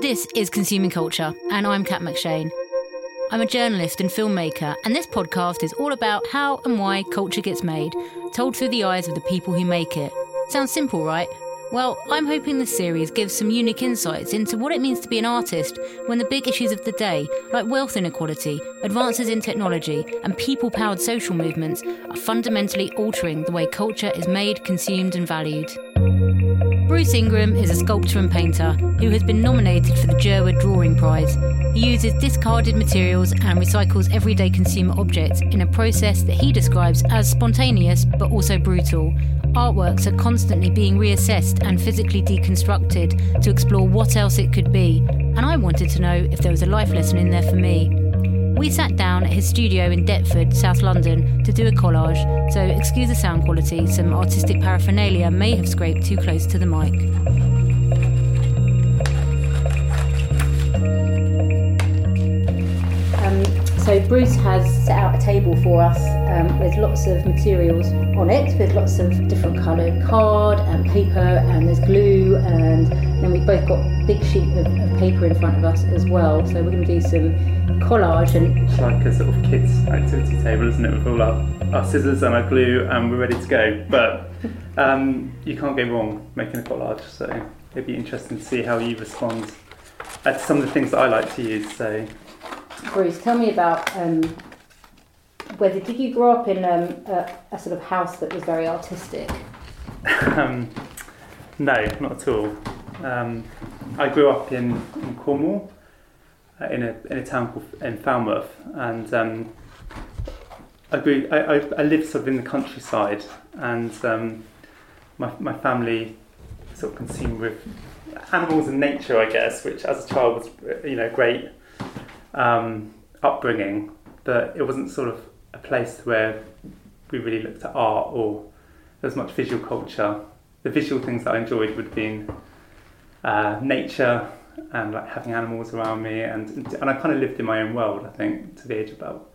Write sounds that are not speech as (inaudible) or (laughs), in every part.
This is Consuming Culture, and I'm Kat McShane. I'm a journalist and filmmaker, and this podcast is all about how and why culture gets made, told through the eyes of the people who make it. Sounds simple, right? Well, I'm hoping this series gives some unique insights into what it means to be an artist when the big issues of the day, like wealth inequality, advances in technology, and people powered social movements, are fundamentally altering the way culture is made, consumed, and valued. Bruce Ingram is a sculptor and painter who has been nominated for the Jerwood Drawing Prize. He uses discarded materials and recycles everyday consumer objects in a process that he describes as spontaneous but also brutal. Artworks are constantly being reassessed and physically deconstructed to explore what else it could be, and I wanted to know if there was a life lesson in there for me. We sat down at his studio in Deptford, South London, to do a collage, so excuse the sound quality, some artistic paraphernalia may have scraped too close to the mic. Um, so Bruce has set out a table for us um, with lots of materials on it, with lots of different coloured card and paper, and there's glue, and then we've both got a big sheet of, of paper in front of us as well. So we're going to do some collage and It's like a sort of kids activity table, isn't it? With all our, our scissors and our glue, and we're ready to go. But um, you can't go wrong making a collage, so it'd be interesting to see how you respond uh, to some of the things that I like to use. So Bruce, tell me about um, whether did you grow up in um, a, a sort of house that was very artistic? (laughs) um, no, not at all. Um, I grew up in, in Cornwall, uh, in a in a town called in Falmouth, and um, I grew. I, I, I lived sort of in the countryside, and um, my my family sort of consumed with animals and nature, I guess, which as a child was you know great um, upbringing, but it wasn't sort of a place where we really looked at art or there was much visual culture. The visual things that I enjoyed would have been uh, nature and like having animals around me, and and I kind of lived in my own world. I think to the age of about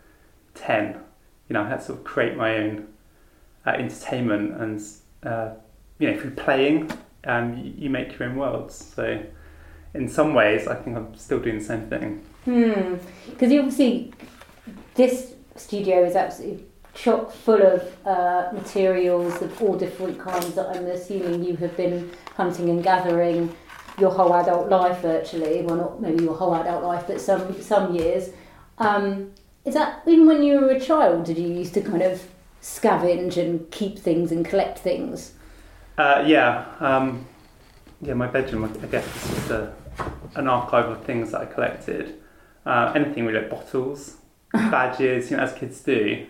ten, you know, I had to sort of create my own uh, entertainment, and uh, you know, through playing, um, you, you make your own worlds. So, in some ways, I think I'm still doing the same thing. Hmm. Because you obviously, this studio is absolutely chock full of uh, materials of all different kinds that I'm assuming you have been hunting and gathering your whole adult life virtually. Well, not maybe your whole adult life, but some some years. Um, is that even when you were a child? Did you used to kind of scavenge and keep things and collect things? Uh, yeah, um, yeah. My bedroom, I guess, is just a, an archive of things that I collected. Uh, anything really, like bottles, (laughs) badges, you know, as kids do.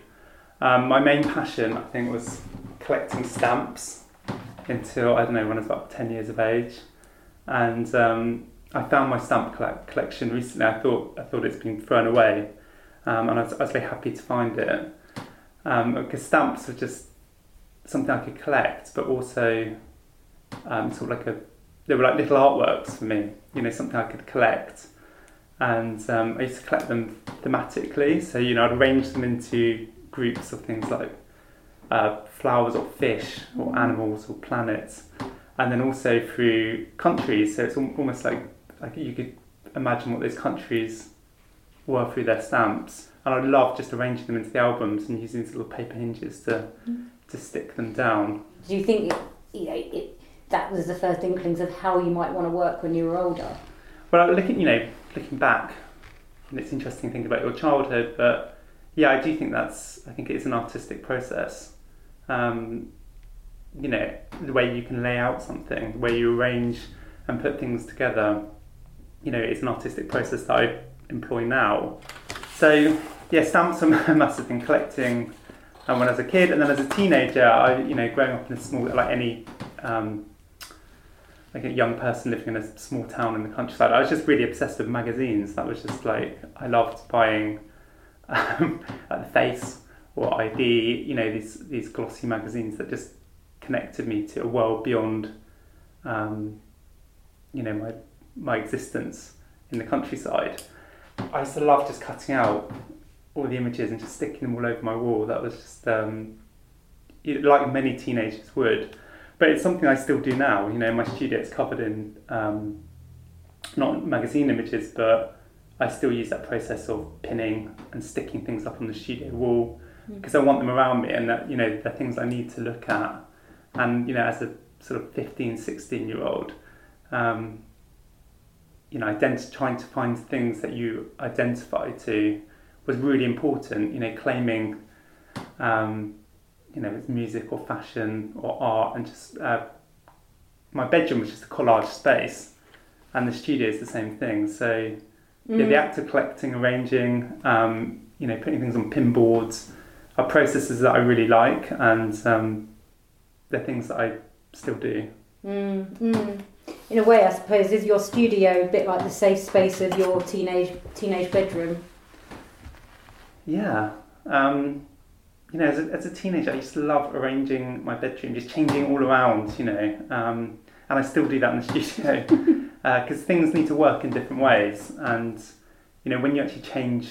Um, my main passion, I think, was collecting stamps until I don't know when I was about ten years of age, and um, I found my stamp collection recently. I thought I thought it's been thrown away, um, and I was, I was very happy to find it um, because stamps were just something I could collect, but also um, sort of like a they were like little artworks for me. You know, something I could collect, and um, I used to collect them thematically. So you know, I'd arrange them into groups of things like uh, flowers or fish or animals or planets, and then also through countries. So it's almost like like you could imagine what those countries were through their stamps. And I love just arranging them into the albums and using these little paper hinges to to stick them down. Do you think you know it, that was the first inklings of how you might want to work when you were older? Well, looking, you know, looking back, and it's interesting thinking about your childhood, but yeah, I do think that's, I think it is an artistic process. Um, you know, the way you can lay out something, the way you arrange and put things together, you know, it's an artistic process that I employ now. So, yeah, stamps I must have been collecting um, when I was a kid, and then as a teenager, I, you know, growing up in a small, like any um, like a young person living in a small town in the countryside. I was just really obsessed with magazines. That was just like I loved buying (laughs) um, like the Face or ID. You know these these glossy magazines that just connected me to a world beyond, um, you know my my existence in the countryside. I used to love just cutting out all the images and just sticking them all over my wall. That was just um, like many teenagers would but it's something I still do now. You know, my studio is covered in um, not magazine images, but I still use that process of pinning and sticking things up on the studio wall because I want them around me and that, you know, they're things I need to look at. And, you know, as a sort of 15, 16 year old, um, you know, ident- trying to find things that you identify to was really important, you know, claiming, um, you know, it's music or fashion or art and just, uh, my bedroom was just a collage space and the studio is the same thing. So, yeah, the act of collecting, arranging, um, you know, putting things on pin boards are processes that I really like, and um, they're things that I still do. Mm, mm. In a way, I suppose, is your studio a bit like the safe space of your teenage teenage bedroom? Yeah. Um, you know, as a, as a teenager, I used to love arranging my bedroom, just changing all around, you know, um, and I still do that in the (laughs) studio because things need to work in different ways. And, you know, when you actually change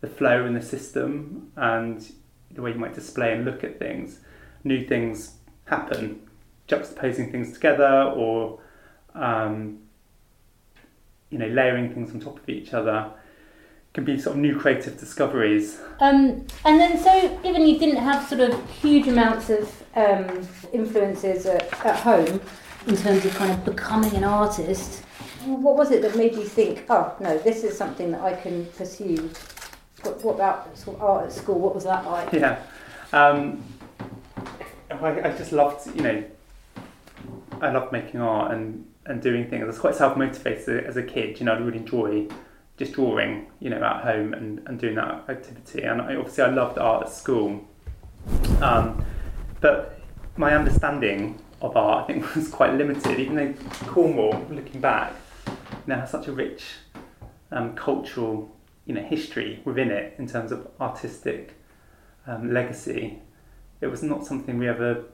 the flow in the system and the way you might display and look at things, new things happen, juxtaposing things together or, um, you know, layering things on top of each other can be sort of new creative discoveries. Um, and then, so given you didn't have sort of huge amounts of um, influences at, at home in terms of kind of becoming an artist, what was it that made you think, oh no, this is something that I can pursue? What, what about sort of art at school? What was that like? Yeah. Um, I, I just loved, you know, I loved making art and, and doing things. I was quite self motivated as a kid. You know, I really enjoy just drawing, you know, at home and, and doing that activity. And I, obviously, I loved art at school. Um, but my understanding of art, I think, (laughs) was quite limited. Even though Cornwall, looking back, now has such a rich um, cultural, you know, history within it in terms of artistic um, legacy. It was not something we ever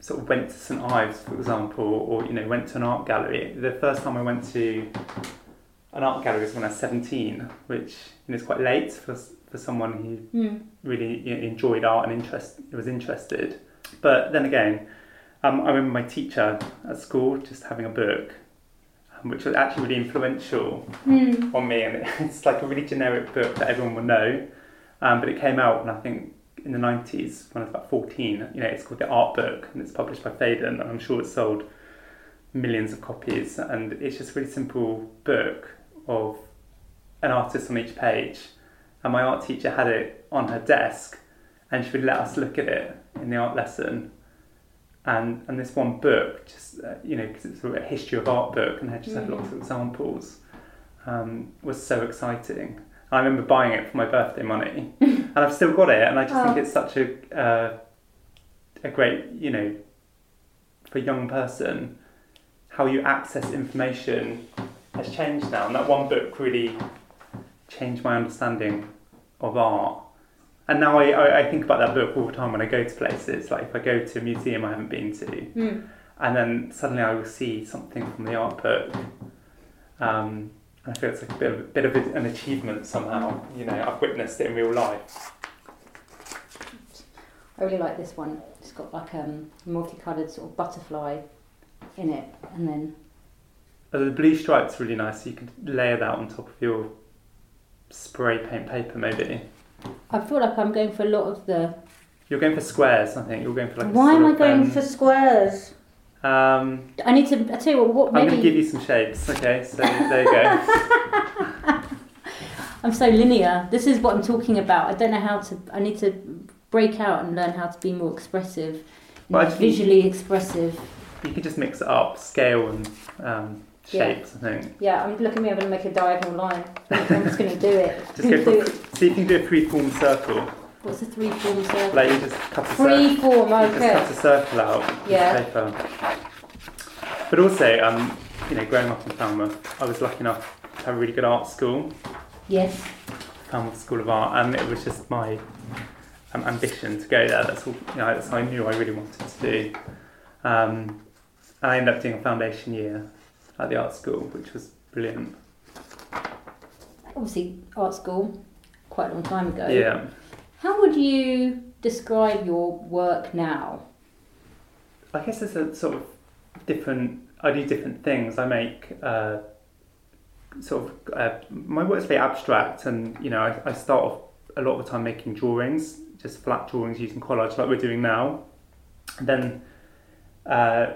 sort of went to St Ives, for example, or you know, went to an art gallery. The first time I went to an art gallery was when I was 17, which you know, is quite late for, for someone who Mm. really you know, enjoyed art and interest, was interested. But then again, um, I remember my teacher at school just having a book, um, which was actually really influential Mm. on me. And (laughs) it's like a really generic book that everyone will know. Um, but it came out, and I think in the 90s when I was about 14. You know, it's called The Art Book, and it's published by Phaidon, and I'm sure it's sold millions of copies. And it's just a really simple book of an artist on each page. And my art teacher had it on her desk, and she would let us look at it in the art lesson. And, and this one book, just uh, you know, because it's a history of art book, and had just had Mm. lots of examples, um, was so exciting. I remember buying it for my birthday money, (laughs) and I've still got it. And I just think Oh. it's such a uh, a great, you know, for a young person, how you access information has changed now. And that one book really changed my understanding of art. And now I, I, I think about that book all the time when I go to places. Like if I go to a museum I haven't been to, Mm. and then suddenly I will see something from the art book. Um, I feel it's like a bit of, a bit of an achievement somehow. You know, I've witnessed it in real life. I really like this one. It's got like um, multicolored sort of butterfly in it, and then Uh, the blue stripe's really nice. So you can layer that on top of your spray paint paper, maybe. I feel like I'm going for a lot of the. You're going for squares, I think. You're going for like. Why am I going um, for squares? Um, I need to. I tell you what. What I'm going to give you some shapes. Okay, so there you go. (laughs) I'm so linear. This is what I'm talking about. I don't know how to. I need to break out and learn how to be more expressive, Well, visually expressive. you can just mix it up, scale and um, Yeah. shapes. I think. Yeah, I'm looking at me. I'm going to make a diagonal line. I'm just going to do it. Just go (laughs) for. it. So you can do a free-form circle. What's a three form circle? Like you just cut a circle. Free form. You just cut a circle out Yeah. paper. But also, um, you know, growing up in Falmouth, I was lucky enough to have a really good art school, Yes. Falmouth School of Art, and it was just my um, ambition to go there. That's all. You know, that's what I knew I really wanted to do. Um, and I ended up doing a foundation year at the art school, which was brilliant. Obviously, art school. Quite a long time ago. Yeah. How would you describe your work now? I guess there's a sort of different. I do different things. I make uh, sort of uh, my work's very abstract, and you know I, I start off a lot of the time making drawings, just flat drawings using collage like we're doing now. And then uh,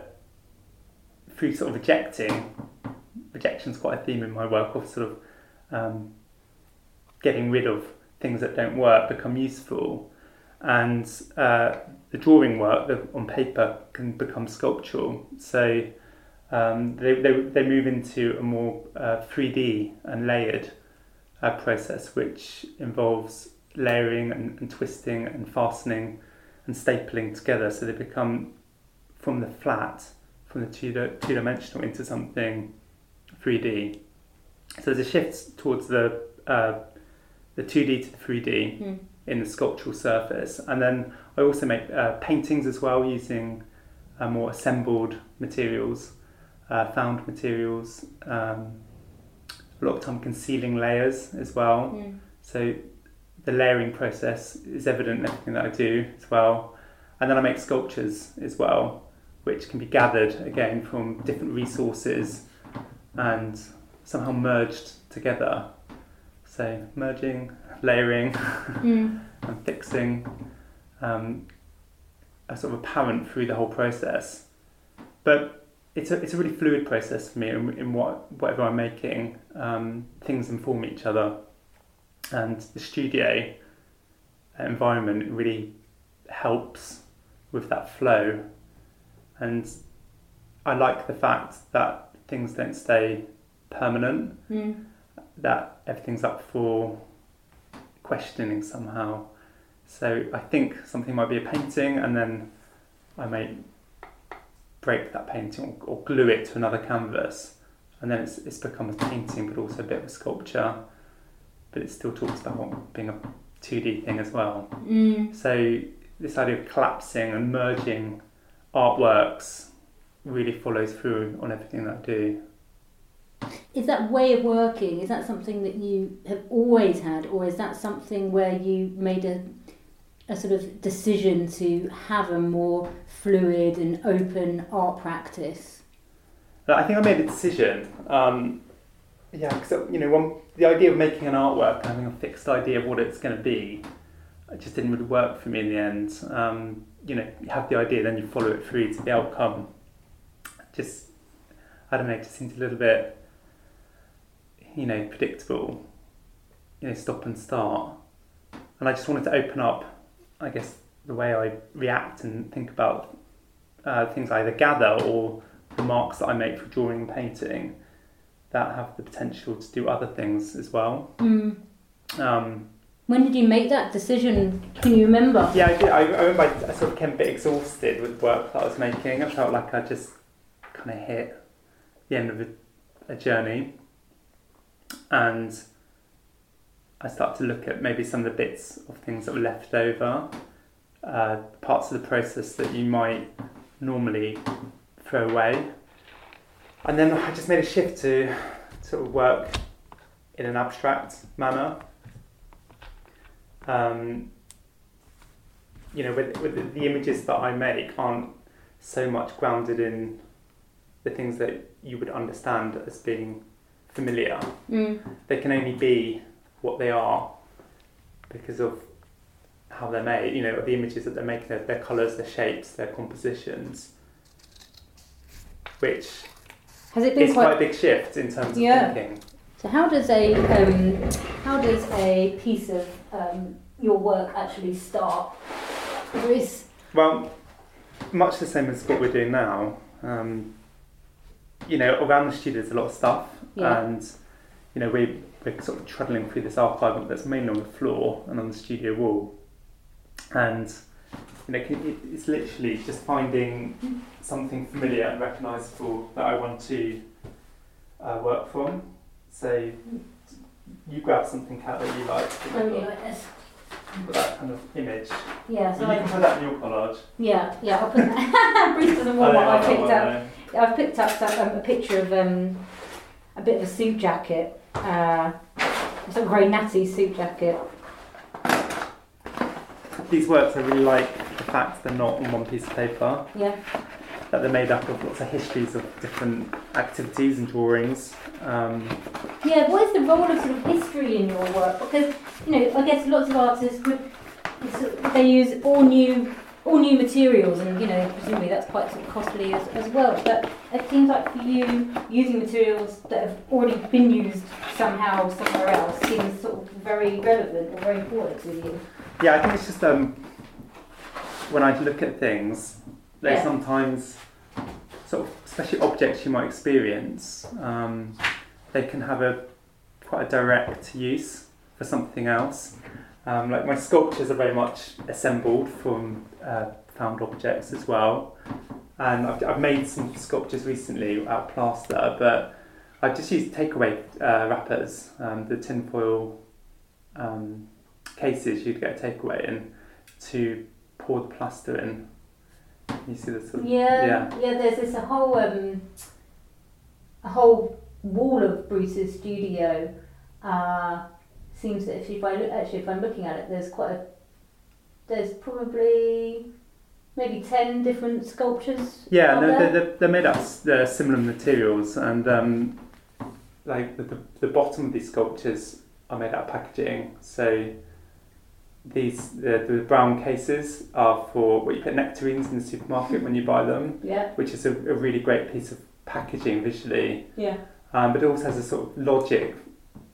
through sort of rejecting, rejection's quite a theme in my work of sort of um, getting rid of things that don't work become useful, and uh, the drawing work on paper can become sculptural. So um, they, they, they move into a more uh, 3D and layered uh, process, which involves layering and, and twisting and fastening and stapling together. So they become from the flat, from the two, two dimensional into something 3D. So there's a shift towards the uh, the 2D to the 3D Mm. in the sculptural surface, and then I also make uh, paintings as well using uh, more assembled materials, uh, found materials. Um, a lot of time concealing layers as well. Mm. So the layering process is evident in everything that I do as well. And then I make sculptures as well, which can be gathered again from different resources and somehow merged together. So merging, layering, Mm. (laughs) and fixing um, are sort of apparent through the whole process. But it's a, it's a really fluid process for me in, in what, whatever I'm making. Um, things inform each other. And the studio environment really helps with that flow. And I like the fact that things don't stay permanent Mm. That everything's up for questioning somehow. So I think something might be a painting, and then I may break that painting or, or glue it to another canvas, and then it's, it's become a painting, but also a bit of a sculpture. But it still talks about being a 2D thing as well. Mm. So this idea of collapsing and merging artworks really follows through on everything that I do. Is that way of working, is that something that you have always had, or is that something where you made a, a sort of decision to have a more fluid and open art practice? I think I made a decision. Um, yeah, because you know, one, the idea of making an artwork having a fixed idea of what it's going to be, it just didn't really work for me in the end. Um, you know, you have the idea, then you follow it through to the outcome. Just, I don't know, it just seems a little bit, you know, predictable. You know, stop and start. And I just wanted to open up, I guess, the way I react and think about uh, things I either gather or the marks that I make for drawing and painting that have the potential to do other things as well. Mm. Um, When did you make that decision? Can you remember? yeah, I, did, I, I remember I, I sort of came a bit exhausted with work that I was making. I felt like I just kind of hit the end of a, a journey, and I started to look at maybe some of the bits of things that were left over, uh, parts of the process that you might normally throw away. And then I just made a shift to sort of work in an abstract manner. Um, you know, with, with the images that I make aren't so much grounded in the things that you would understand as being familiar. Mm. They can only be what they are because of how they're made, you know, the images that they're making, their, their colours, their shapes, their compositions, which Has it been is quite quite a big shift in terms of Yeah. thinking. So how does a um, how does a piece of um, your work actually start? There is Well, much the same as what we're doing now. Um, you know, around the studio there's a lot of stuff, Yeah. and you know we we're sort of travelling through this archive that's mainly on the floor and on the studio wall, and you know it- it's literally just finding something familiar and recognisable that I want to uh, work from. So you grab something Kat that you like, only like this. you've that kind of image. Yeah. So you can put that in your collage. Yeah, yeah, I'll put that. Bruce doesn't want what I picked up. I've picked up some, um, a picture of um, a bit of a suit jacket. Uh, it's a very natty suit jacket. These works I really like the fact they're not on one piece of paper. Yeah. that they're made up of lots of histories of different activities and drawings. Um, Yeah, what is the role of sort of history in your work? Because you know, I guess lots of artists would they use all new all new materials, and you know, presumably that's quite sort of costly as, as well. But it seems like for you, using materials that have already been used somehow somewhere else seems sort of very relevant or very important to you. yeah, I think it's just um, when I look at things, they Yeah. sometimes sort of, especially objects you might experience, um, they can have a quite a direct use for something else. Um, like my sculptures are very much assembled from uh, found objects as well, and I've, I've made some sculptures recently out of plaster, but I've just used takeaway uh, wrappers, um, the tinfoil um, cases you'd get a takeaway in, to pour the plaster in. You see the sort of Yeah, Yeah. yeah. There's this a whole um, a whole wall of Bruce's studio. Uh, seems that if, if I look, actually, if I'm looking at it, there's quite a there's probably maybe ten different sculptures. Yeah, out no, there. they're, they're, they're made up s- they're similar materials, and um, like the, the, the bottom of these sculptures are made out of packaging. So these the, the brown cases are for what you put nectarines in the supermarket when you buy them, (laughs) Yeah, which is a, a really great piece of packaging visually. yeah, Um, but it also has a sort of logic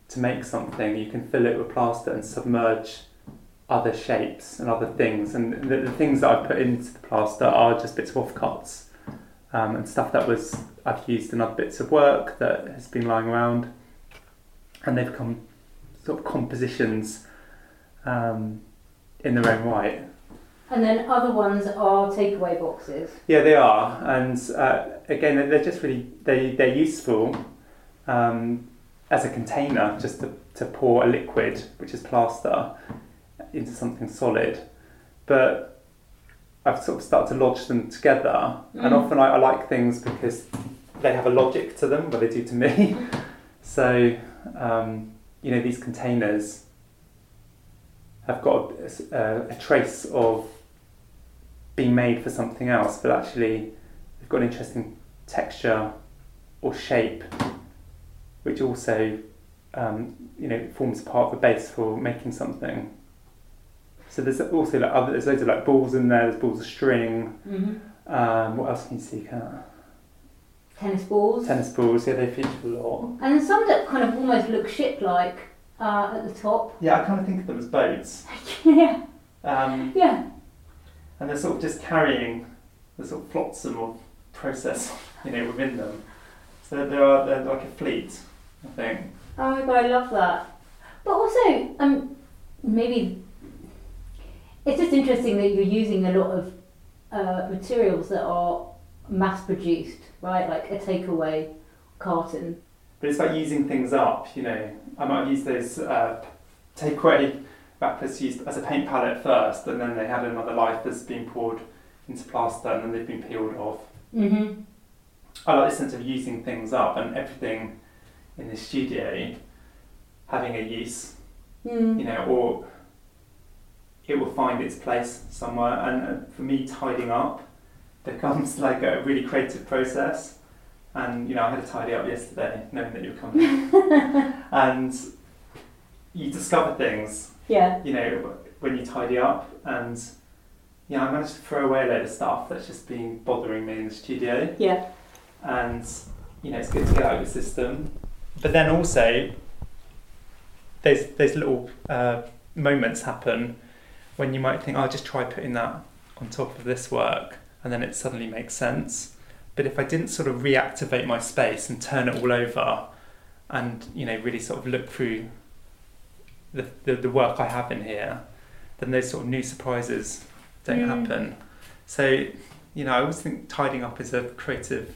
to make something. You can fill it with plaster and submerge other shapes and other things. And the, the things that I've put into the plaster are just bits of offcuts um, and stuff that was I've used in other bits of work that has been lying around. And they've become sort of compositions um, in their own right. and then other ones are takeaway boxes. Yeah, they are, and uh, again, they're- they're just really they they're useful um, as a container just to, to pour a liquid, which is plaster, into something solid. But I've sort of started to lodge them together, and Mm. often I, I like things because they have a logic to them, what they do to me. (laughs) so um, you know, these containers have got a, a, a trace of being made for something else, but actually they've got an interesting texture or shape, which also um, you know forms part of the base for making something. So there's also like other, there's loads of like balls in there. There's balls of string. Mm-hmm. Um, what else can you see? Kat? Tennis balls. Tennis balls. Yeah, they feature a lot. And some that kind of almost look ship-like uh, at the top. Yeah, I kind of think of them as boats. (laughs) yeah, Um, yeah. and they're sort of just carrying the sort of flotsam of process, (laughs) you know, within them. So they are they're like a fleet, I think. Oh my god, I love that. But also, um, maybe it's just interesting that you're using a lot of uh, materials that are mass produced, right? Like a takeaway carton. But it's about using things up, you know. I might use those uh, takeaway wrappers used as a paint palette first, and then they had another life that's been poured into plaster, and then they've been peeled off. Mm-hmm. I like the sense of using things up and everything in the studio having a use, Mm. you know, or it will find its place somewhere. And uh, for me, tidying up becomes (laughs) like a really creative process. And you know, I had to tidy up yesterday, knowing that you were coming, and you discover things, Yeah. you know, when you tidy up. And you know, I managed to throw away a load of stuff that's just been bothering me in the studio Yeah. and you know it's good to get out of the system. But then also, there's there's little uh, moments happen when you might think, oh, I'll just try putting that on top of this work, and then it suddenly makes sense. But if I didn't sort of reactivate my space and turn it all over, and you know really sort of look through the the, the work I have in here, then those sort of new surprises don't Mm. happen. So you know, I always think tidying up is a creative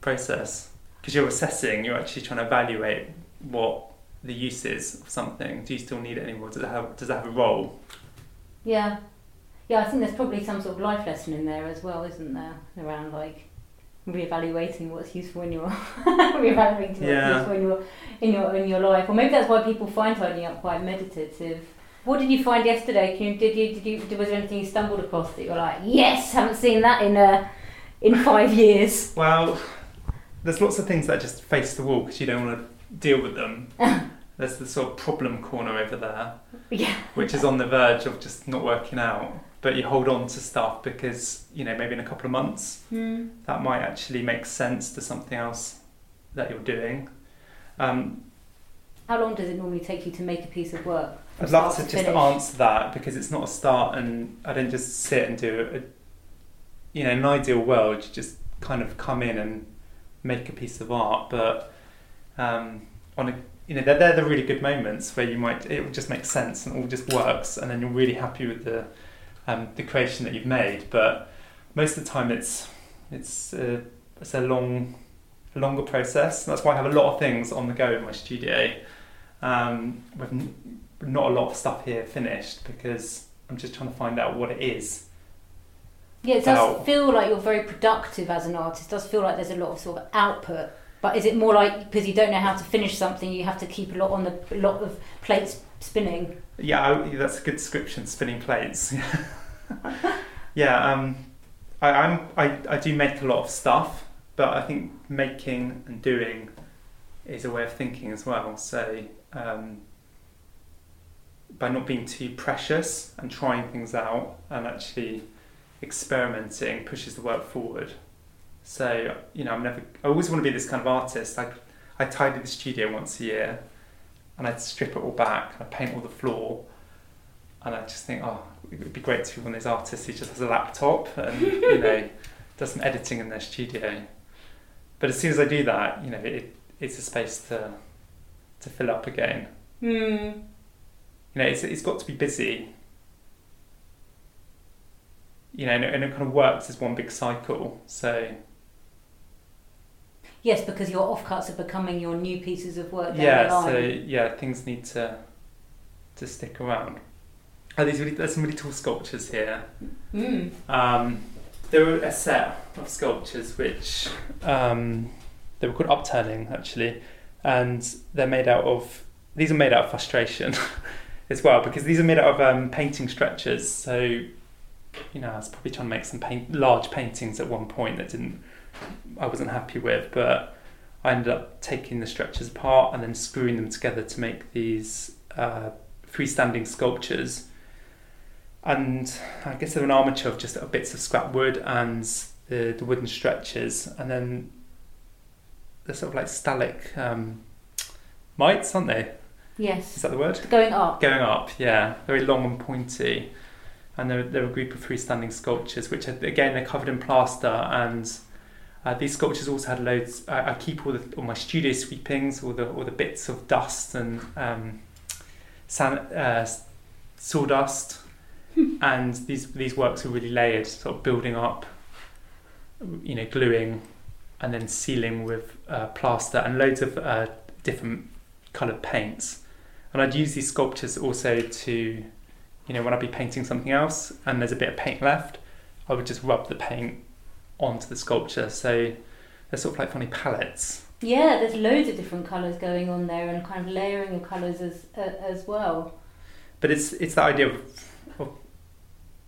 process because you're assessing, you're actually trying to evaluate what the use is of something. Do you still need it anymore? Does it have does it have a role? Yeah. Yeah, I think there's probably some sort of life lesson in there as well, isn't there? Around like reevaluating what's useful in your (laughs) reevaluating what's Yeah. useful in your in your in your life. Or maybe that's why people find tidying up quite meditative. What did you find yesterday? Can you, did you did you was there anything you stumbled across that you're like, yes, haven't seen that in uh in five years? Well, there's lots of things that just face the wall because you don't want to deal with them. (laughs) there's the sort of problem corner over there, Yeah. which is on the verge of just not working out. But you hold on to stuff because, you know, maybe in a couple of months Hmm. that might actually make sense to something else that you're doing. Um, How long does it normally take you to make a piece of work? I'd love to start just answer that because it's not a start, and I don't just sit and do it. You know, in an ideal world, you just kind of come in and make a piece of art, but um, on a you know, they're, they're the really good moments where you might it just makes sense and all just works, and then you're really happy with the um, the creation that you've made. But most of the time, it's it's a, it's a long longer process. That's why I have a lot of things on the go in my studio. Um, with not a lot of stuff here finished because I'm just trying to find out what it is. Yeah, it does Wow. feel like you're very productive as an artist. It does feel like there's a lot of sort of output. But is it more like because you don't know how to finish something, you have to keep a lot on the a lot of plates spinning? Yeah, I, that's a good description. Spinning plates. (laughs) yeah, um, I, I'm I, I do make a lot of stuff, but I think making and doing is a way of thinking as well. So um, by not being too precious and trying things out and actually experimenting pushes the work forward. So you know, I'm never. I always want to be this kind of artist. Like I tidy the studio once a year, and I'd strip it all back. and I paint all the floor, and I just think, oh, it would be great to be one of those artists who just has a laptop and you know (laughs) does some editing in their studio. But as soon as I do that, you know, it, it's a space to to fill up again. Hmm. You know, it's it's got to be busy. You know, and it, and it kind of works as one big cycle. So Yes, because your offcuts are becoming your new pieces of work yeah, so yeah, things need to to stick around. Oh, these really, there's some really tall sculptures here. Hmm. Um, there were a set of sculptures which um, they were called upturning actually, and they're made out of. These are made out of frustration (laughs) as well because these are made out of um, painting stretchers. So, you know, I was probably trying to make some paint, large paintings at one point that didn't. I wasn't happy with, but I ended up taking the stretchers apart and then screwing them together to make these uh, freestanding sculptures and I guess they're an armature of just little bits of scrap wood and the, the wooden stretchers, and then they're sort of like stallic um, mites, aren't they? Yes. Is that the word? Going up. Going up, yeah, very long and pointy, and they're, they're a group of freestanding sculptures, which are, again they're covered in plaster, and uh, these sculptures also had loads. I, I keep all the all my studio sweepings, all the all the bits of dust and um, san, uh, sawdust, (laughs) and these these works are really layered, sort of building up, you know, gluing, and then sealing with uh, plaster and loads of uh, different coloured paints. And I'd use these sculptures also to, you know, when I'd be painting something else and there's a bit of paint left, I would just rub the paint onto the sculpture. So they're sort of like funny palettes. Yeah, there's loads of different colours going on there and kind of layering of colours as uh, as well. But it's it's the idea of, of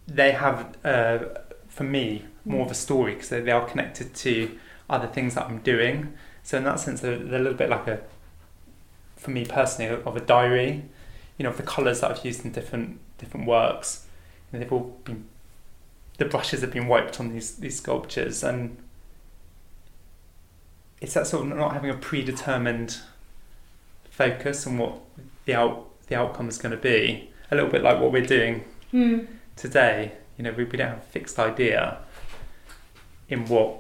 they have uh, for me more of a story because they, they are connected to other things that I'm doing. So in that sense, they're, they're a little bit like a for me personally of a diary. You know, of the colours that I've used in different different works. And they've all been the brushes have been wiped on these these sculptures and it's that sort of not having a predetermined focus on what the out the outcome is going to be. A little bit like what we're doing Hmm. today. You know, we, we don't have a fixed idea in what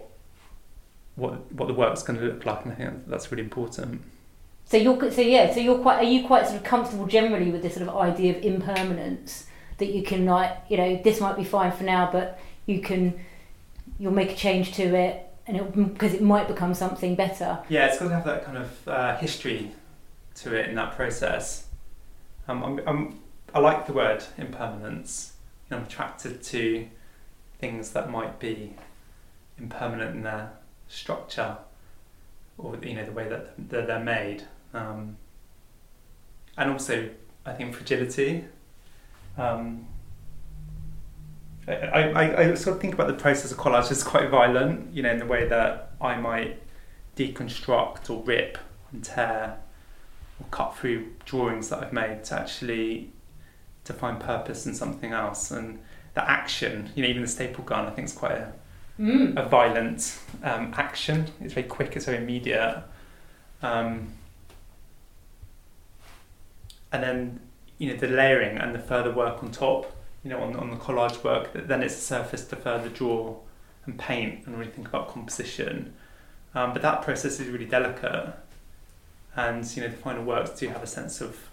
what what the work's going to look like, and I think that's really important. So you're so yeah. So you're quite. Are you quite sort of comfortable generally with this sort of idea of impermanence that you can like you know this might be fine for now, but you can you'll make a change to it and because it might become something better. Yeah, it's got to have that kind of uh, history to it in that process. Um, I'm, I'm, I like the word impermanence. You know, I'm attracted to things that might be impermanent in their structure or you know the way that they're, they're made. Um, and also, I think fragility. Um, I, I, I sort of think about the process of collage as quite violent, you know, in the way that I might deconstruct or rip and tear or cut through drawings that I've made to actually to find purpose in something else. And the action, you know, even the staple gun, I think is quite a, Mm. a violent um, action. It's very quick, it's very immediate. Um, and then, you know, the layering and the further work on top, you know, on, on the collage work, then it's surface to further draw and paint and really think about composition. Um, but that process is really delicate. And, you know, the final works do have a sense of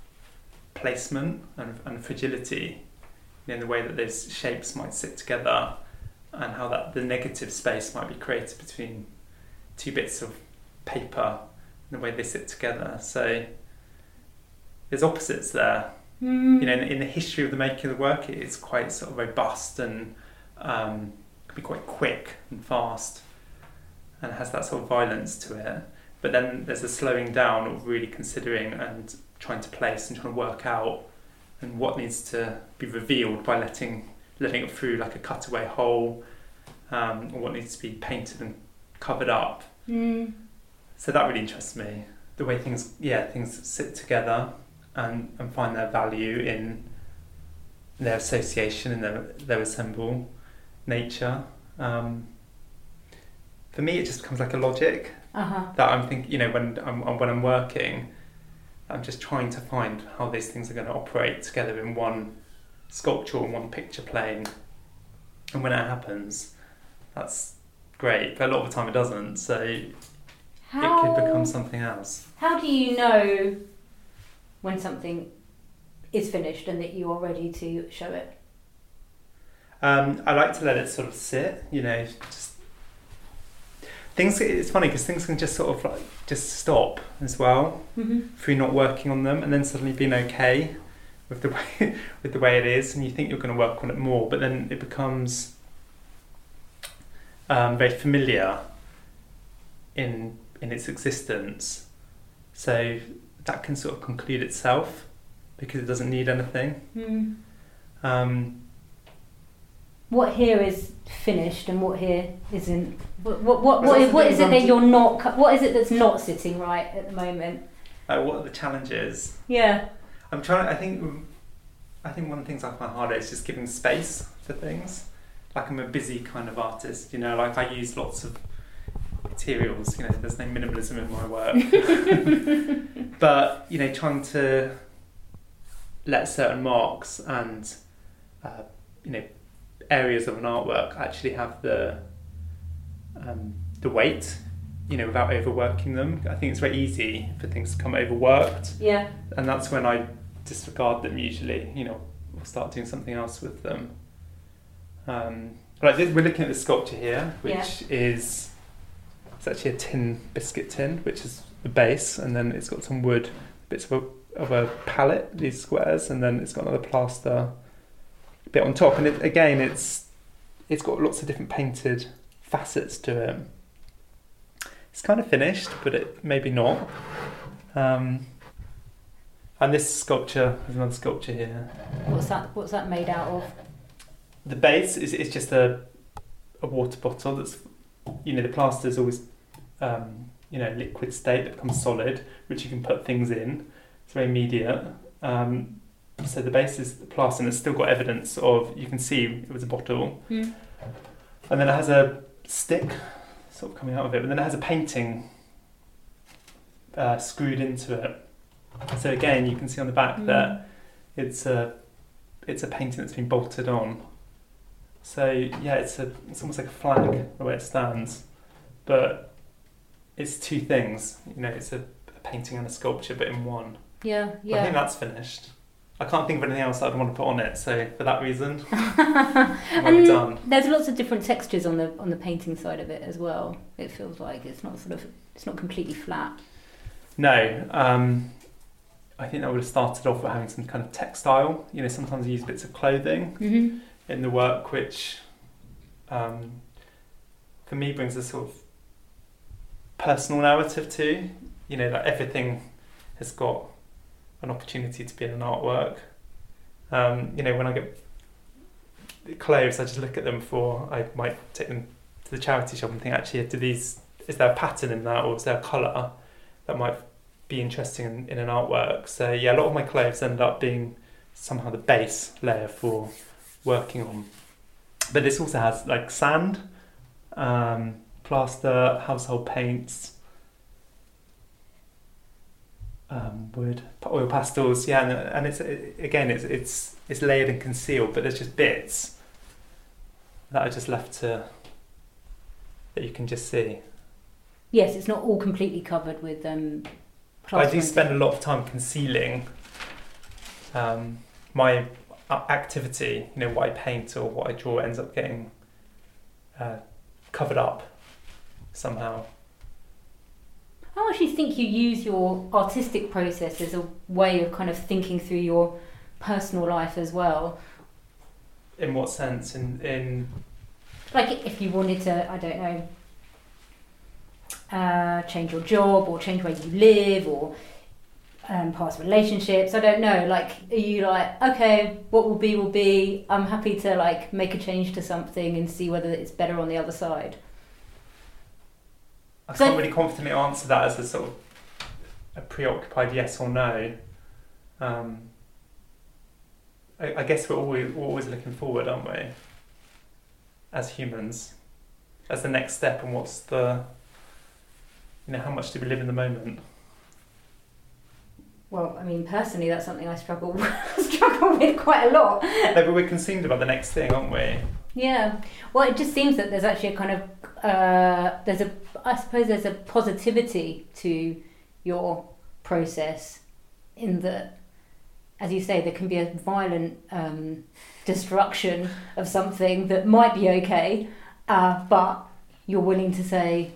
placement and, and fragility in the way that those shapes might sit together and how that the negative space might be created between two bits of paper and the way they sit together. So there's opposites there. Mm. You know, in, in the history of the making of the work, it's quite sort of robust and um, can be quite quick and fast, and has that sort of violence to it. But then there's a slowing down of really considering and trying to place and trying to work out and what needs to be revealed by letting letting it through like a cutaway hole, um, or what needs to be painted and covered up. Mm. So that really interests me. The way things, yeah, things sit together and, and find their value in their association and their, their assemble nature. Um, for me, it just becomes like a logic Uh-huh. that I'm thinking, you know, when I'm, when I'm working, I'm just trying to find how these things are going to operate together in one sculpture and one picture plane. And when that happens, that's great. But a lot of the time it doesn't. So it could become something else. how do you know when something is finished and that you are ready to show it? Um, I like to let it sort of sit, you know, just things. It's funny because things can just sort of like just stop as well Mm-hmm. through not working on them, and then suddenly being okay with the (laughs) way with the way it is, and you think you're going to work on it more, but then it becomes um, very familiar in in its existence. So that can sort of conclude itself because it doesn't need anything. Mm. Um, What here is finished and what here isn't? What what what, Well, what, that's is, the what thing is it that you're not? What is it that's not sitting right at the moment? uh, what are the challenges? Yeah. I'm trying. I think. I think one of the things I find harder is just giving space for things. Like I'm a busy kind of artist, you know. Like I use lots of materials. You know, there's no minimalism in my work. (laughs) but you know, trying to let certain marks and uh, you know areas of an artwork actually have the um, the weight. You know, without overworking them. I think it's very easy for things to come overworked Yeah. and that's when I disregard them usually. You know, or start doing something else with them. Um, like this, we're looking at this sculpture here, which is it's actually a tin biscuit tin, which is the base, and then it's got some wood bits of a, of a palette, these squares, and then it's got another plaster bit on top. And it, again, it's it's got lots of different painted facets to it. It's kind of finished, but it maybe not. Um, and this sculpture, there's another sculpture here. What's that? What's that made out of? The base is, is just a, a water bottle that's, you know, the plaster is always, um, you know, liquid state that becomes solid, which you can put things in. It's very immediate. Um, so the base is the plaster and it's still got evidence of, you can see it was a bottle. Mm. And then it has a stick sort of coming out of it, but then it has a painting uh, screwed into it. So again, you can see on the back Mm. that it's a it's a painting that's been bolted on. So yeah, it's a it's almost like a flag the way it stands, but it's two things. You know, it's a, a painting and a sculpture, but in one. Yeah. yeah. I think that's finished. I can't think of anything else I'd want to put on it. So for that reason, (laughs) be and done. there's lots of different textures on the on the painting side of it as well. It feels like it's not sort of it's not completely flat. No, um, I think that would have started off with having some kind of textile. You know, sometimes you use bits of clothing Mm-hmm. in the work, which um, for me brings a sort of personal narrative too. You know, that everything has got an opportunity to be in an artwork. Um, you know, when I get clothes, I just look at them before I might take them to the charity shop and think, actually, do these is there a pattern in that, or is there a colour that might be interesting in, in an artwork? So yeah, a lot of my clothes end up being somehow the base layer for working on. But this also has like sand, um, plaster, household paints, um, wood, oil pastels. Yeah, and, and it's again, it's it's it's layered and concealed, but there's just bits that are just left to that you can just see. Yes, it's not all completely covered with um. I do spend a lot of time concealing um, my uh, activity. You know, what I paint or what I draw ends up getting uh, covered up somehow. How much do you think you use your artistic process as a way of kind of thinking through your personal life as well? In what sense? In in Like if you wanted to, I don't know, uh, change your job or change where you live or um, past relationships. I don't know. Like, are you like, okay, what will be will be. I'm happy to like make a change to something and see whether it's better on the other side. I So- can't really confidently answer that as a sort of a preoccupied yes or no. Um, I, I guess we're always, we're always looking forward, aren't we? As humans, as the next step, and what's the, you know, how much do we live in the moment? Well, I mean, personally, that's something I struggle (laughs) struggle with quite a lot. no, but we're consumed about the next thing, aren't we? Yeah. Well, it just seems that there's actually a kind of uh, there's a I suppose there's a positivity to your process in that, as you say, there can be a violent um, destruction of something that might be okay, uh, but you're willing to say,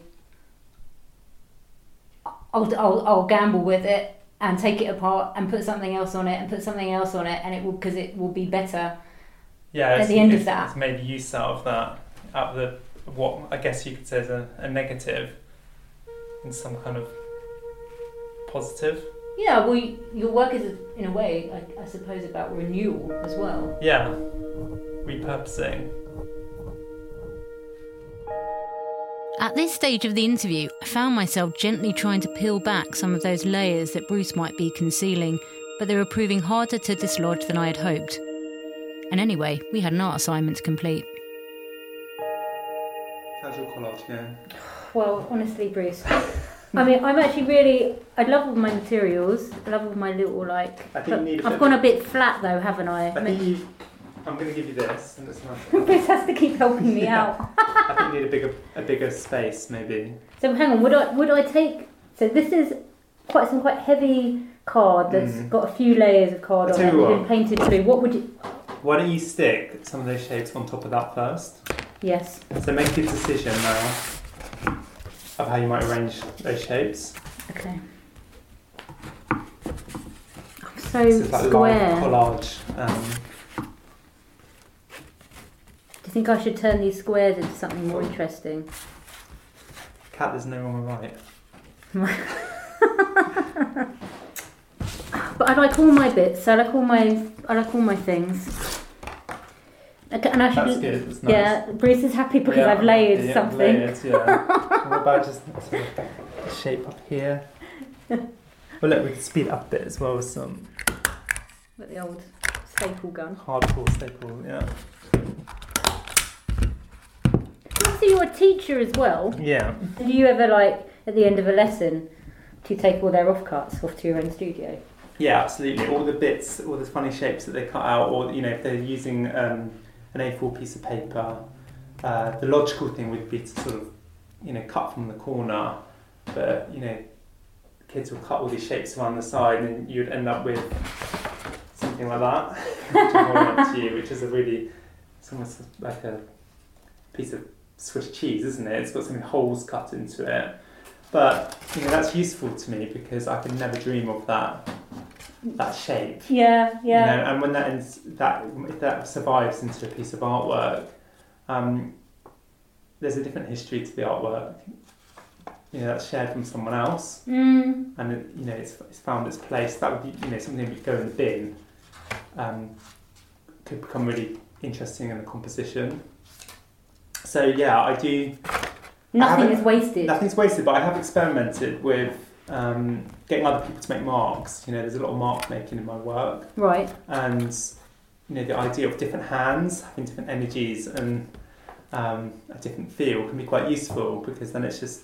I'll, I'll, I'll gamble with it and take it apart and put something else on it and put something else on it and it will because it will be better Yeah. At the end of that. it's made use out of that, out of the what I guess you could say is a, a negative, in some kind of positive. Yeah, well, y- your work is, in a way, I, I suppose, about renewal as well. Yeah, repurposing. At this stage of the interview, I found myself gently trying to peel back some of those layers that Bruce might be concealing, but they were proving harder to dislodge than I had hoped. And anyway, we had an art assignment to complete. Casual collage, yeah. Well, honestly, Bruce, I mean, I'm actually really, I love all my materials. I love all my little, like, I think you need a I've bit gone of- a bit flat though, haven't I? I think you. I'm going to give you this, and it's nice. (laughs) Bruce has to keep helping me Yeah. out. I think you need a bigger, a bigger space, maybe. So hang on, would I, would I take, so this is quite some quite heavy card that's Mm. got a few layers of card on tell it, you been what. painted blue. What would you, Why don't you stick some of those shapes on top of that first? yes. So make your decision now of how you might arrange those shapes. Okay. So This is like square. live collage. Um, think I should turn these squares into something more interesting? Kat, there's no wrong or right. (laughs) But I like all my bits. So I like all my I like all my things. Okay, and I should. That's good. That's nice. Yeah, Bruce is happy because Yeah, I've I'm layered yeah, something. Layered, yeah. (laughs) what about just sort of shape up here? Well, look, we can speed up a bit as well with some With the old staple gun. hardcore staple. Yeah. So you're a teacher as well. Yeah. Do you ever like at the end of a lesson to take all their offcuts off to your own studio? Yeah, absolutely. All the bits, all the funny shapes that they cut out, or you know, if they're using um, an A4 piece of paper, uh, the logical thing would be to sort of, you know, cut from the corner, but you know, kids will cut all these shapes around the side, and you'd end up with something like that, (laughs) which I'm up to you, which is a really, it's almost like a piece of Swiss cheese, isn't it? It's got some holes cut into it. But you know that's useful to me because I could never dream of that that shape. Yeah, You know, and when that ends, that if that survives into a piece of artwork, um, there's a different history to the artwork. You know, that's shared from someone else, Mm, and it, you know, it's, it's found its place. That would be, you know, something that would go in the bin. Um, could become really interesting in a composition. So yeah, I do. Nothing haven't- is wasted. Nothing's wasted, but I have experimented with um, getting other people to make marks. You know, there's a lot of mark making in my work, Right. and you know, the idea of different hands having different energies and um, a different feel can be quite useful because then it's just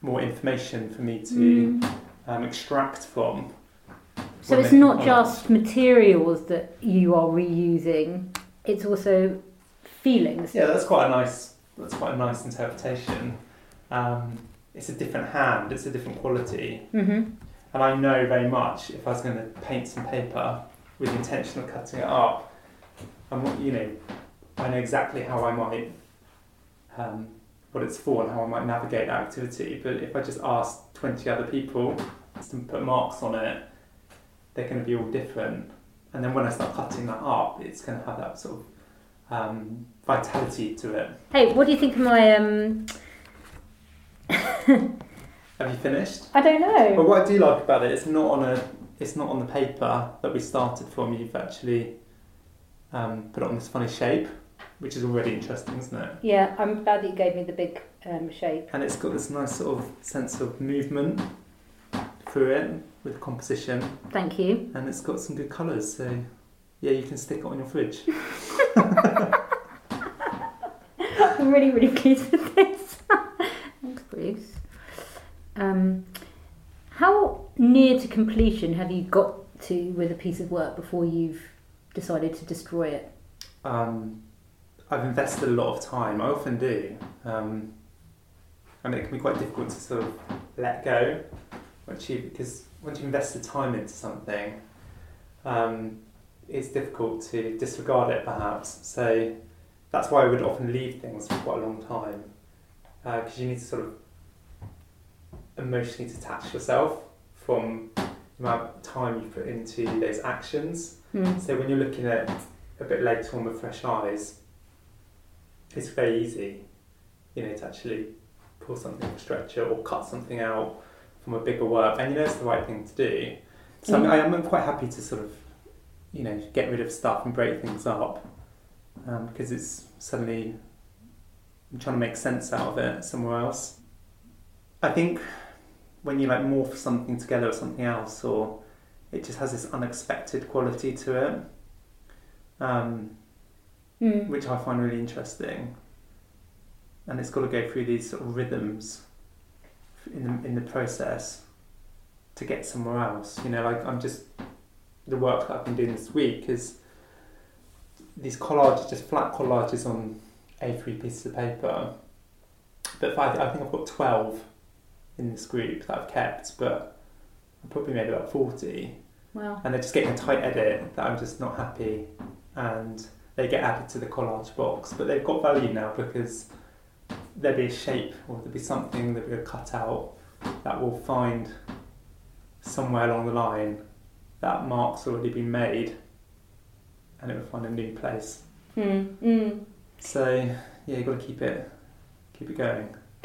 more information for me to Mm. um, extract from. So it's not just materials that you are reusing; it's also feelings. Yeah, that's quite a nice. That's quite a nice interpretation. Um, it's a different hand. It's a different quality, hmm and I know very much if I was going to paint some paper with the intention of cutting it up, I'm you know, I know exactly how I might, um, what it's for and how I might navigate that activity. But if I just ask twenty other people to put marks on it, they're going to be all different. And then when I start cutting that up, it's going to have that sort of um, vitality to it. Hey, what do you think of my? Um, (laughs) Have you finished? I don't know. But what I do like about it, it's not on a, it's not on the paper that we started from. You've actually um, put it on this funny shape, which is already interesting, isn't it? Yeah, I'm glad that you gave me the big um, shape. And it's got this nice sort of sense of movement through it with composition, Thank you. and it's got some good colours. So yeah, you can stick it on your fridge. (laughs) (laughs) I'm really, really pleased with this. Thanks, Bruce. Um, how near to completion have you got to with a piece of work before you've decided to destroy it? Um, I've invested a lot of time. I often do, um, and it can be quite difficult to sort of let go once you because once you invest the time into something, um, it's difficult to disregard it perhaps. So that's why I would often leave things for quite a long time because you need to sort of emotionally detach yourself from the amount of time you put into those actions. Hmm. So when you're looking at a bit later on with fresh eyes, it's very easy, you know, to actually pull something from a stretcher or cut something out from a bigger work, and you know it's the right thing to do. So Mm. I am quite happy to sort of, you know, get rid of stuff and break things up um, because it's suddenly I'm trying to make sense out of it somewhere else. I think when you like morph something together or something else, or it just has this unexpected quality to it, um, Hmm. which I find really interesting. And it's got to go through these sort of rhythms in the, in the process to get somewhere else. You know, like I'm just the work that I've been doing this week is these collages, just flat collages on A3 pieces of paper. But I, I think I've got 12 in this group that I've kept, but I've probably made about 40 Well, and they're just getting a tight edit that I'm just not happy, and they get added to the collage box. But they've got value now because there'll be a shape or there'll be something that we're cut out that will find somewhere along the line that mark's already been made, and it will find a new place. hmm. Hmm. So yeah, you've got to keep it keep it going. (laughs)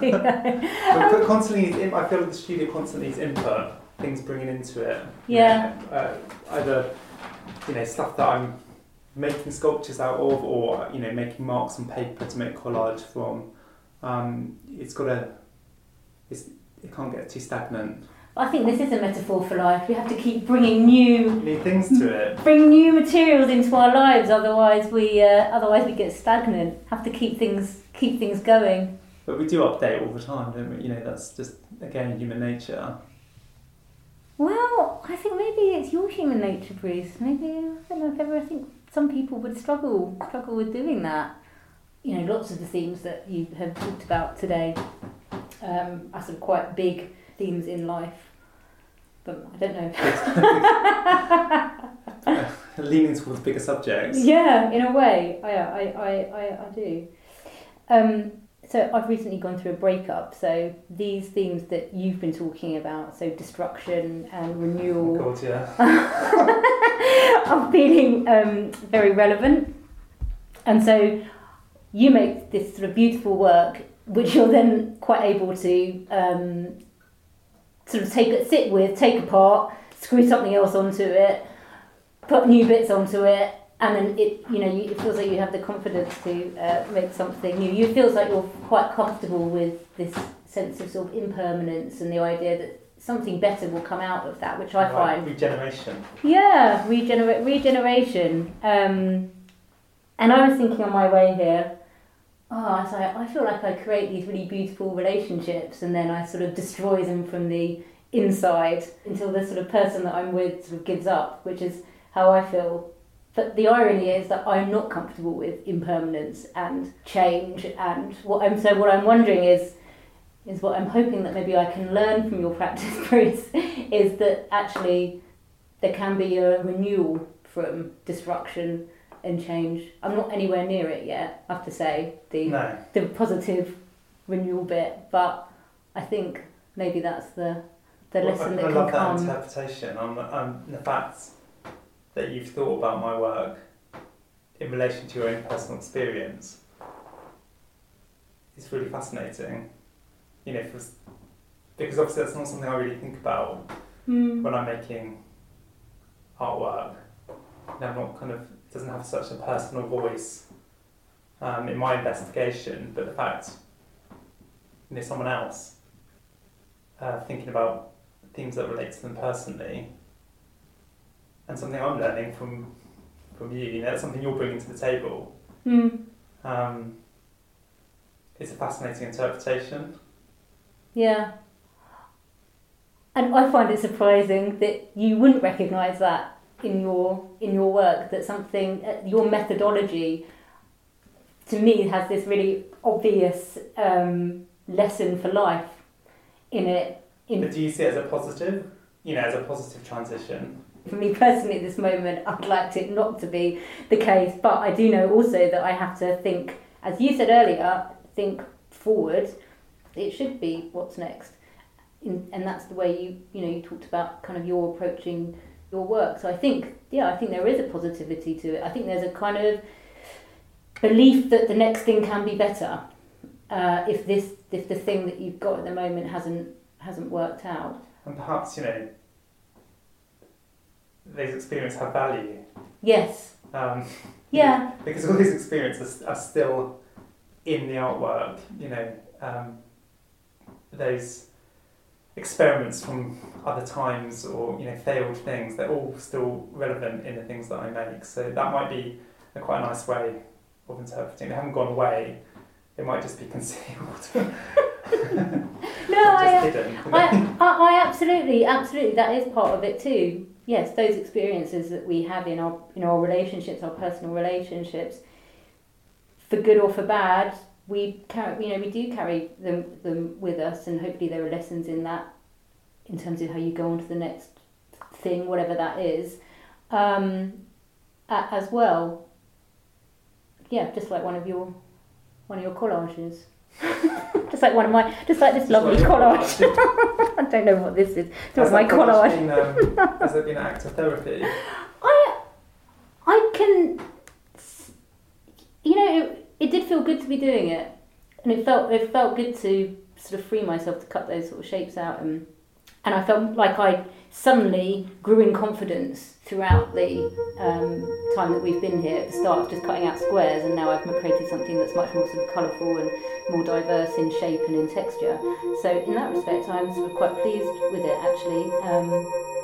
But constantly, I feel like the studio constantly needs input, things bringing into it. you Yeah. know, uh, either you know stuff that I'm making sculptures out of, or you know making marks on paper to make collage from. Um, it's got to. It's, it can't get too stagnant. I think this is a metaphor for life. We have to keep bringing new, need things to it. bring new materials into our lives. Otherwise, we uh, otherwise we get stagnant. Have to keep things keep things going. But we do update all the time, don't we? You know, that's just again human nature. Well, I think maybe it's your human nature, Bruce. Maybe I don't know if ever. I think some people would struggle struggle with doing that. You know, lots of the themes that you have talked about today um, are sort of quite big themes in life. I don't know. (laughs) Leaning towards bigger subjects. yeah, in a way, I I I I, I do. Um, so I've recently gone through a breakup. So these themes that you've been talking about, so destruction and Oh, renewal. God, yeah. (laughs) are feeling um, very relevant. And so you make this sort of beautiful work, which you're then quite able to um, sort of take it, sit with, take apart, screw something else onto it, put new bits onto it, and then it you know you, it feels like you have the confidence to uh, make something new. You feels like you're quite comfortable with this sense of sort of impermanence and the idea that something better will come out of that, which I find regeneration. yeah, regenerate regeneration. Um, and I was thinking on my way here, oh, I I feel like I create these really beautiful relationships, and then I sort of destroy them from the inside until the sort of person that I'm with sort of gives up, which is how I feel. But the irony is that I'm not comfortable with impermanence and change, and what I'm so what I'm wondering is is what I'm hoping that maybe I can learn from your (laughs) practice, Bruce, is that actually there can be a renewal from destruction and change. I'm not anywhere near it yet, I have to say, the No. the positive renewal bit, but I think maybe that's the the Well, lesson I, that I can love that come. interpretation. On the, um, the fact that you've thought about my work in relation to your own personal experience is really fascinating. You know, for, because obviously that's not something I really think about Mm. when I'm making artwork. Know, I'm not kind of doesn't have such a personal voice um, in my investigation, but the fact you know someone else uh, thinking about things that relate to them personally, and something I'm learning from from you. You know, that's something you're bringing to the table. Mm. Um, it's a fascinating interpretation. Yeah. And I find it surprising that you wouldn't recognise that in your in your work. That something uh, your methodology, to me, has this really obvious um, lesson for life in it. In But do you see it as a positive? You know, as a positive transition. for me personally at this moment, I'd like it not to be the case, but I do know also that I have to think, as you said earlier, think forward. It should be what's next, In, and that's the way you you know you talked about kind of your approaching your work. So I think yeah, I think there is a positivity to it. I think there's a kind of belief that the next thing can be better uh, if this if the thing that you've got at the moment hasn't hasn't worked out. And perhaps, you know, these experiences have value. Yes. Um, (laughs) Yeah. because all these experiences are still in the artwork, you know, um, those experiments from other times or, you know, failed things, they're all still relevant in the things that I make. So that might be a quite nice way of interpreting. They haven't gone away, they might just be concealed. (laughs) No, I, uh, hidden. I, I, I absolutely, absolutely, that is part of it too. Yes, those experiences that we have in our in our relationships, our personal relationships, for good or for bad, we carry, you know, we do carry them them with us, and hopefully there are lessons in that, in terms of how you go on to the next thing, whatever that is, um, as well. Yeah, just like one of your one of your collages. (laughs) just like one of my, just like this lovely collage. (laughs) I don't know what this is. It's not my collage collage. been, (laughs) um, has there been an act of therapy? I, I can, you know, it, did feel good to be doing it, and it felt it felt good to sort of free myself to cut those sort of shapes out, and and I felt like I suddenly grew in confidence throughout the um, time that we've been here. At the start, of just cutting out squares, and now I've created something that's much more sort of colourful and more diverse in shape and in texture. So in that respect, I'm sort of quite pleased with it actually. Um,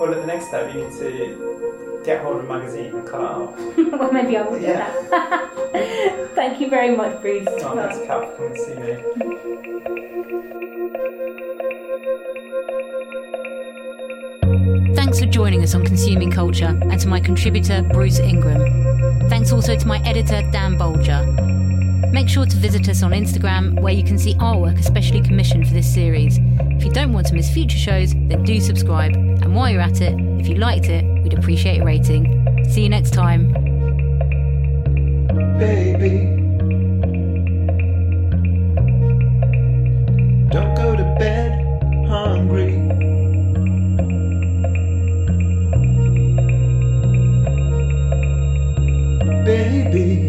Well, at the next step, you need to get hold of a magazine and cut it out. well, maybe I will do Yeah. that. (laughs) Thank you very much, Bruce. Oh, thanks, Kat, for coming to see me. Thanks for joining us on Consuming Culture and to my contributor, Bruce Ingram. Thanks also to my editor, Dan Bolger. Make sure to visit us on Instagram, where you can see our work especially commissioned for this series you don't want to miss future shows, then do subscribe. And while you're at it, if you liked it, we'd appreciate a rating. See you next time. Baby. Don't go to bed hungry. Baby.